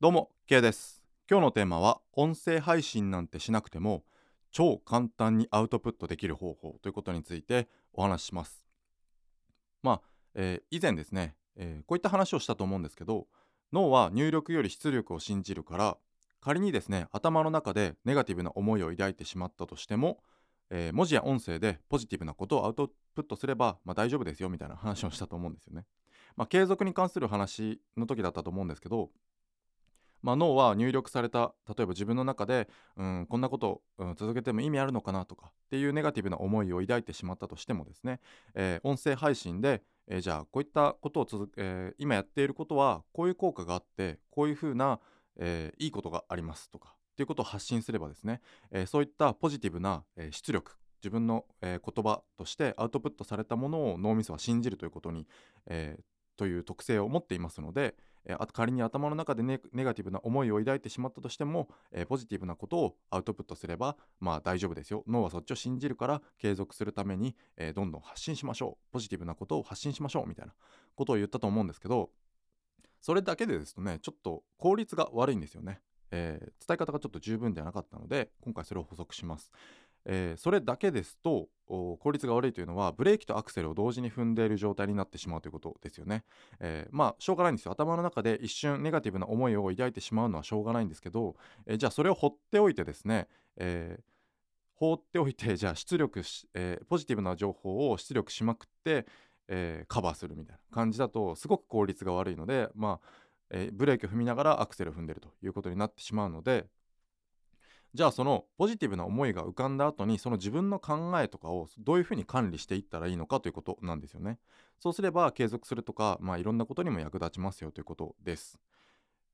どうも K です今日のテーマは音声配信なんてしなくても超簡単にアウトプットできる方法ということについてお話ししますまあ、えー以前ですね、えーこういった話をしたと思うんですけど脳は入力より出力を信じるから仮にですね頭の中でネガティブな思いを抱いてしまったとしても、えー文字や音声でポジティブなことをアウトプットすれば、まあ、大丈夫ですよみたいな話をしたと思うんですよね。まあ、継続に関する話の時だったと思うんですけど、まあ、脳は入力された例えば自分の中で、うん、こんなことを、うん続けても意味あるのかなとかっていうネガティブな思いを抱いてしまったとしてもですね、えー音声配信で、えーじゃあこういったことを続、えー今やっていることはこういう効果があってこういうふうな、えーいいことがありますとかっていうことを発信すればですね、えーそういったポジティブな、えー出力自分の、えー言葉としてアウトプットされたものを脳みそは信じるということに、えーという特性を持っていますので、えーあ仮に頭の中でネガティブな思いを抱いてしまったとしても、えーポジティブなことをアウトプットすればまあ大丈夫ですよ。脳はそっちを信じるから継続するために、えーどんどん発信しましょう。ポジティブなことを発信しましょうみたいなことを言ったと思うんですけどそれだけでですとねちょっと効率が悪いんですよね、えー伝え方がちょっと十分ではなかったので今回それを補足します。えーそれだけですと効率が悪いというのはブレーキとアクセルを同時に踏んでいる状態になってしまうということですよね。えーまあしょうがないんですよ頭の中で一瞬ネガティブな思いを抱いてしまうのはしょうがないんですけど、えーじゃあそれを放っておいてですね、えー放っておいてじゃあ出力し、えポジティブな情報を出力しまくって、えカバーするみたいな感じだとすごく効率が悪いのでまあ、えブレーキを踏みながらアクセルを踏んでるということになってしまうのでじゃあそのポジティブな思いが浮かんだ後にその自分の考えとかをどういうふうに管理していったらいいのかということなんですよね。そうすれば継続するとか、まあ、いろんなことにも役立ちますよということです。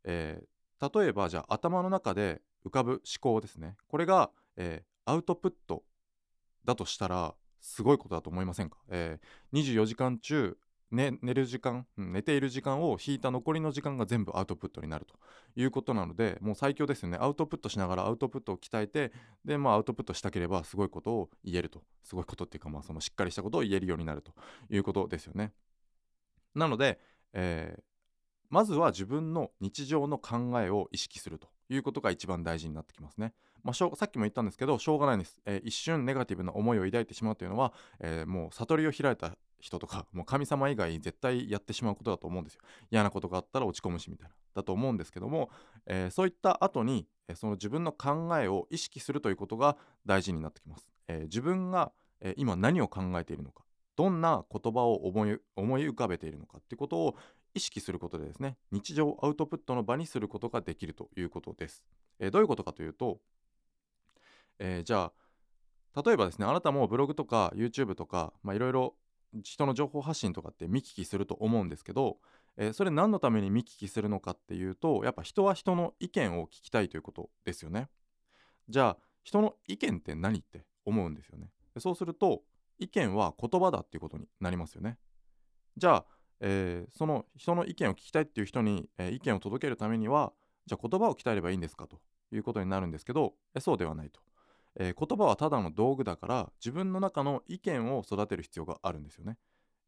えー例えばじゃあ頭の中で浮かぶ思考ですね。これが、えーアウトプットだとしたらすごいことだと思いませんか、えー24時間中、ね、寝る時間、うん寝ている時間を引いた残りの時間が全部アウトプットになるということなのでもう最強ですよね。アウトプットしながらアウトプットを鍛えてでまあアウトプットしたければすごいことを言えると。すごいことっていうかまあそのしっかりしたことを言えるようになるということですよね。なので、えーまずは自分の日常の考えを意識するということが一番大事になってきますね。まあ、しょさっきも言ったんですけどしょうがないんです、えー一瞬ネガティブな思いを抱いてしまうというのは、えーもう悟りを開いた人とかもう神様以外絶対やってしまうことだと思うんですよ。嫌なことがあったら落ち込むしみたいなだと思うんですけども、えーそういった後に、えその自分の考えを意識するということが大事になってきます。えー自分が、え今何を考えているのかどんな言葉を思い浮かべているのかっていうことを意識することでですね日常アウトプットの場にすることができるということです。えーどういうことかというと、えーじゃあ例えばですねあなたもブログとか YouTube とかまあいろいろ人の情報発信とかって見聞きすると思うんですけど、えーそれ何のために見聞きするのかっていうとやっぱ人は人の意見を聞きたいということですよね。じゃあ人の意見って何って思うんですよね。でそうすると意見は言葉だっていうことになりますよね。じゃあ、えーその人の意見を聞きたいっていう人に、えー意見を届けるためにはじゃあ言葉を鍛えればいいんですかということになるんですけどえそうではないと、えー言葉はただの道具だから自分の中の意見を育てる必要があるんですよね。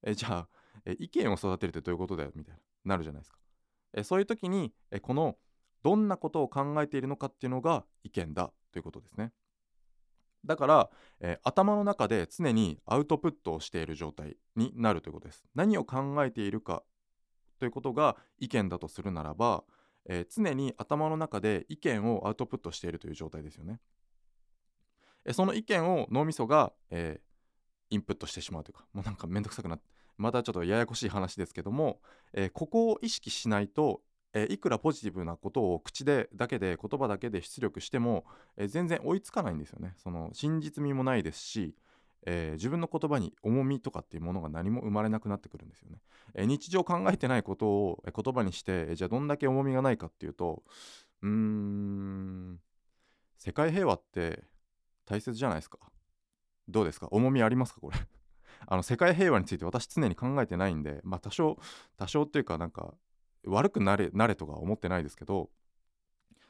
えーじゃあ、えー意見を育てるってどういうことだよみたいななるじゃないですか。えーそういう時に、えーこのどんなことを考えているのかっていうのが意見だということですね。だから、えー頭の中で常にアウトプットをしている状態になるということです。何を考えているかということが意見だとするならば、えー常に頭の中で意見をアウトプットしているという状態ですよね。その意見を脳みそが、えーインプットしてしまうというかもうなんかめんどくさくなってまたちょっとややこしい話ですけども、えーここを意識しないと、えーいくらポジティブなことを口でだけで言葉だけで出力しても、え全然追いつかないんですよね。その真実味もないですし、え自分の言葉に重みとかっていうものが何も生まれなくなってくるんですよね。え日常考えてないことを言葉にして、えじゃあどんだけ重みがないかっていうとうーん世界平和って大切じゃないですか。どうですか？重みありますか？これ。あの世界平和について私常に考えてないんでまあ多少多少っていうかなんか悪くなれなれとか思ってないですけど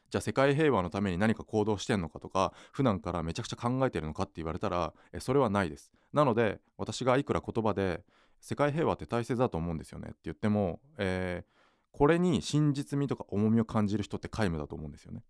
じゃあ世界平和のために何か行動してんのかとか普段からめちゃくちゃ考えてるのかって言われたらえそれはないです。なので私がいくら言葉で世界平和って大切だと思うんですよねって言っても、えーこれに真実味とか重みを感じる人って皆無だと思うんですよね。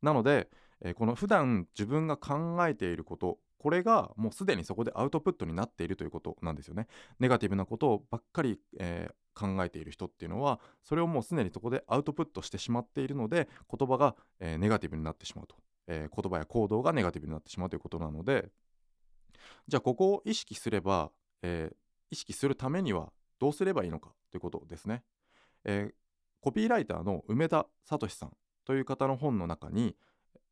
なので、えー、この普段自分が考えていることこれがもうすでにそこでアウトプットになっているということなんですよね。ネガティブなことをばっかり、えー、考えている人っていうのはそれをもうすでにそこでアウトプットしてしまっているので言葉が、えー、ネガティブになってしまうと、え言葉や行動がネガティブになってしまうということなので。じゃあここを意識すれば、え意識するためにはどうすればいいのかということですね。えー、コピーライターの梅田聡さんという方の本の中に、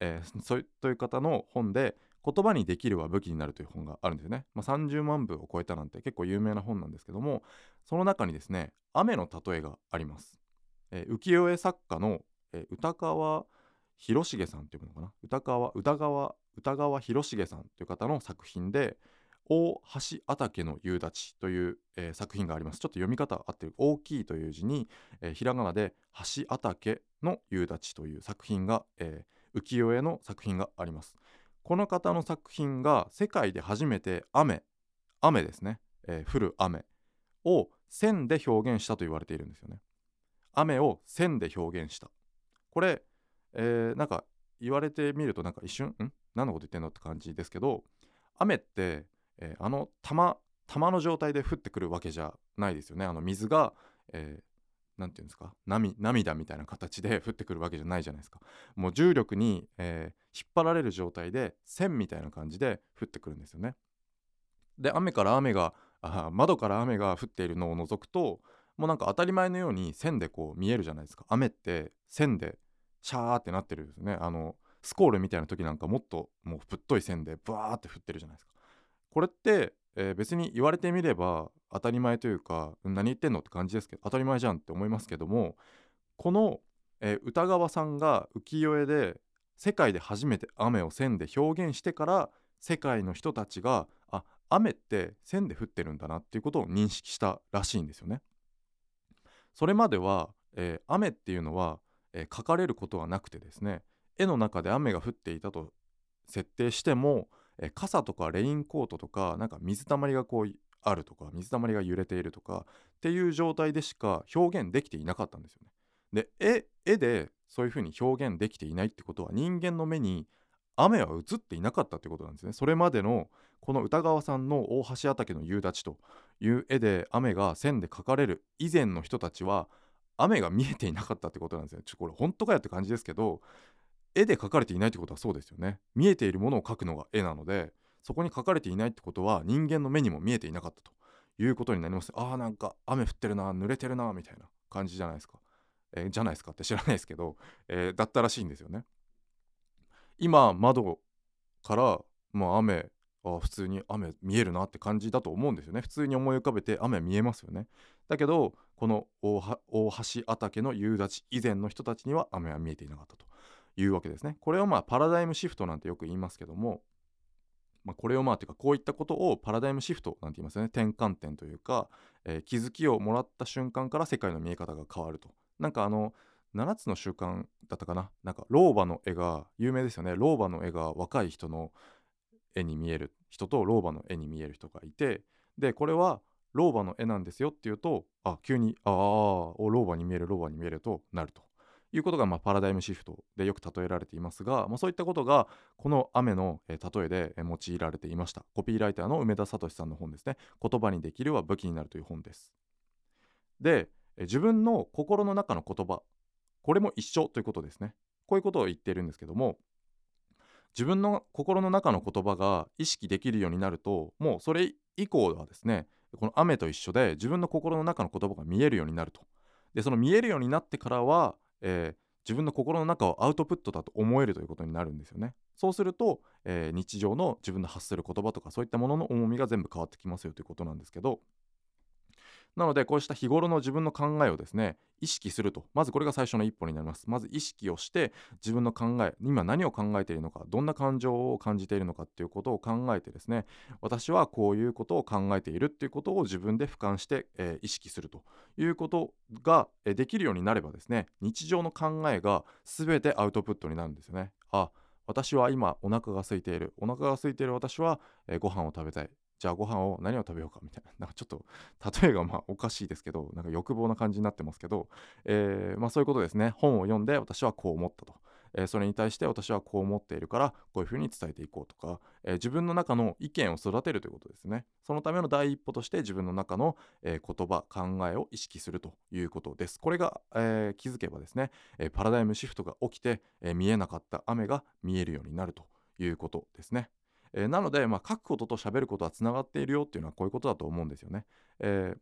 えー、そうという方の本で「言葉にできるは武器になる」という本があるんですよね。まあ、30万部を超えたなんて結構有名な本なんですけどもその中にですね雨の例えがあります。えー、浮世絵作家の、えー、歌川広重さんというのかな？歌川歌川歌川広重さんという方の作品で大橋あたけの夕立という、えー、作品がありますちょっと読み方合ってる大きいという字に、えー、ひらがなで橋あたけの夕立という作品が、えー、浮世絵の作品があります。この方の作品が世界で初めて雨雨ですね、え降る雨を線で表現したと言われているんですよね。雨を線で表現した。これ、えなんか言われてみるとなんか一瞬ん？何のこと言ってんのって感じですけど雨ってえー、あの玉玉の状態で降ってくるわけじゃないですよね。あの水が、えー、て言うんですか？涙みたいな形で降ってくるわけじゃないじゃないですか。もう重力に、えー、引っ張られる状態で線みたいな感じで降ってくるんですよね。で雨から雨があ窓から雨が降っているのを除くともうなんか当たり前のように線でこう見えるじゃないですか。雨って線でシャーってなってるんですね。あのスコールみたいな時なんかもっともうぶっとい線でブワーって降ってるじゃないですか。これって、えー、別に言われてみれば当たり前というか何言ってんのって感じですけど当たり前じゃんって思いますけどもこの、えー、歌川さんが浮世絵で世界で初めて雨を線で表現してから世界の人たちがあ雨って線で降ってるんだなっていうことを認識したらしいんですよね。それまでは、えー、雨っていうのは、えー、書かれることはなくてですね絵の中で雨が降っていたと設定してもえ傘とかレインコートとかなんか水たまりがこうあるとか水たまりが揺れているとかっていう状態でしか表現できていなかったんですよね。で絵絵でそういうふうに表現できていないってことは人間の目に雨は映っていなかったってことなんですね。それまでのこの歌川さんの大橋畑の夕立という絵で雨が線で描かれる以前の人たちは雨が見えていなかったってことなんですよ。ちょこれ本当かよって感じですけど絵で描かれていないってことはそうですよね。見えているものを描くのが絵なのでそこに描かれていないってことは人間の目にも見えていなかったということになります。ああなんか雨降ってるな濡れてるなみたいな感じじゃないですか、えー、じゃないですかって知らないですけど、えー、だったらしいんですよね。今窓からまあ雨あ普通に雨見えるなって感じだと思うんですよね。普通に思い浮かべて雨見えますよね。だけどこの大橋畑の夕立以前の人たちには雨は見えていなかったと。いうわけですね。これをまあパラダイムシフトなんてよく言いますけども、まあ、これをまあというかこういったことをパラダイムシフトなんて言いますよね。転換点というか、えー、気づきをもらった瞬間から世界の見え方が変わると。なんかあの7つの習慣だったかな。なんか老婆の絵が有名ですよね。老婆の絵が若い人の絵に見える人と老婆の絵に見える人がいてでこれは老婆の絵なんですよっていうとあ急にああ老婆に見える老婆に見えるとなると。いうことが、まあ、パラダイムシフトでよく例えられていますが、まあ、そういったことがこの雨の、えー、例えで、用いられていました。コピーライターの梅田聡さんの本ですね。言葉にできるは武器になるという本です。で、えー、自分の心の中の言葉これも一緒ということですね。こういうことを言っているんですけども自分の心の中の言葉が意識できるようになるともうそれ以降はですねこの雨と一緒で自分の心の中の言葉が見えるようになると。でその見えるようになってからはえー、自分の心の中をアウトプットだと思えるということになるんですよね。そうすると、えー、日常の自分の発する言葉とかそういったものの重みが全部変わってきますよということなんですけどなのでこうした日頃の自分の考えをですね意識するとまずこれが最初の一歩になります。まず意識をして自分の考え今何を考えているのかどんな感情を感じているのかっていうことを考えてですね私はこういうことを考えているっていうことを自分で俯瞰して、えー、意識するということが、え、できるようになればですね日常の考えが全てアウトプットになるんですよね。あ私は今お腹が空いている。お腹が空いている私は、えー、ご飯を食べたい。じゃあご飯を何を食べようかみたいな。なんかちょっと例えがまあおかしいですけどなんか欲望な感じになってますけど、えー、まあ、そういうことですね。本を読んで私はこう思ったと。えー、それに対して私はこう思っているからこういうふうに伝えていこうとか、えー、自分の中の意見を育てるということですね。そのための第一歩として自分の中の、えー、言葉考えを意識するということです。これが、え気づけばですね、えパラダイムシフトが起きて、え見えなかった雨が見えるようになるということですね。えー、なので、まあ、書くことと喋ることはつながっているよっていうのはこういうことだと思うんですよね。えー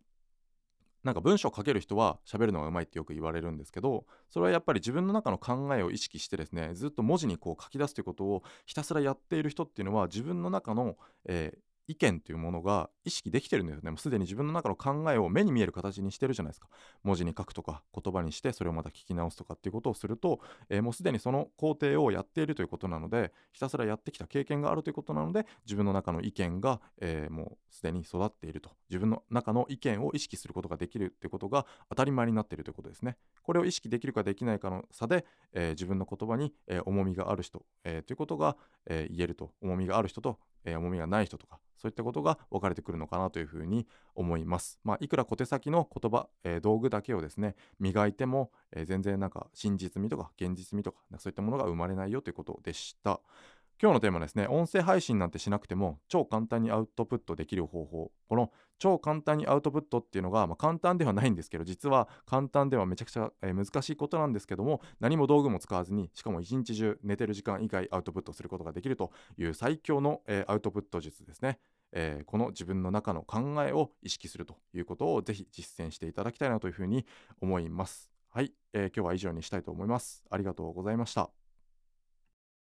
なんか文章を書ける人は喋るのがうまいってよく言われるんですけどそれはやっぱり自分の中の考えを意識してですねずっと文字にこう書き出すということをひたすらやっている人っていうのは自分の中の、えー、意見というものが意識できてるんですよね。もうすでに自分の中の考えを目に見える形にしてるじゃないですか。文字に書くとか言葉にしてそれをまた聞き直すとかっていうことをすると、えー、もうすでにその工程をやっているということなのでひたすらやってきた経験があるということなので自分の中の意見が、えー、もうすでに育っていると自分の中の意見を意識することができるっていうことが当たり前になっているということですね。これを意識できるかできないかの差で、えー、自分の言葉に、え重みがある人、えということが、え言えると重みがある人と、え重みがない人とかそういったことが分かれてくるのかなというふうに思います。まあ、いくら小手先の言葉、えー、道具だけをですね磨いても、えー、全然なんか真実味とか現実味とかそういったものが生まれないよということでした。今日のテーマですね音声配信なんてしなくても超簡単にアウトプットできる方法この超簡単にアウトプットっていうのが、まあ、簡単ではないんですけど実は簡単ではめちゃくちゃ、えー、難しいことなんですけども何も道具も使わずにしかも一日中寝てる時間以外アウトプットすることができるという最強の、えー、アウトプット術ですね。えー、この自分の中の考えを意識するということをぜひ実践していただきたいなというふうに思います。はい、えー、今日は以上にしたいと思います。ありがとうございました。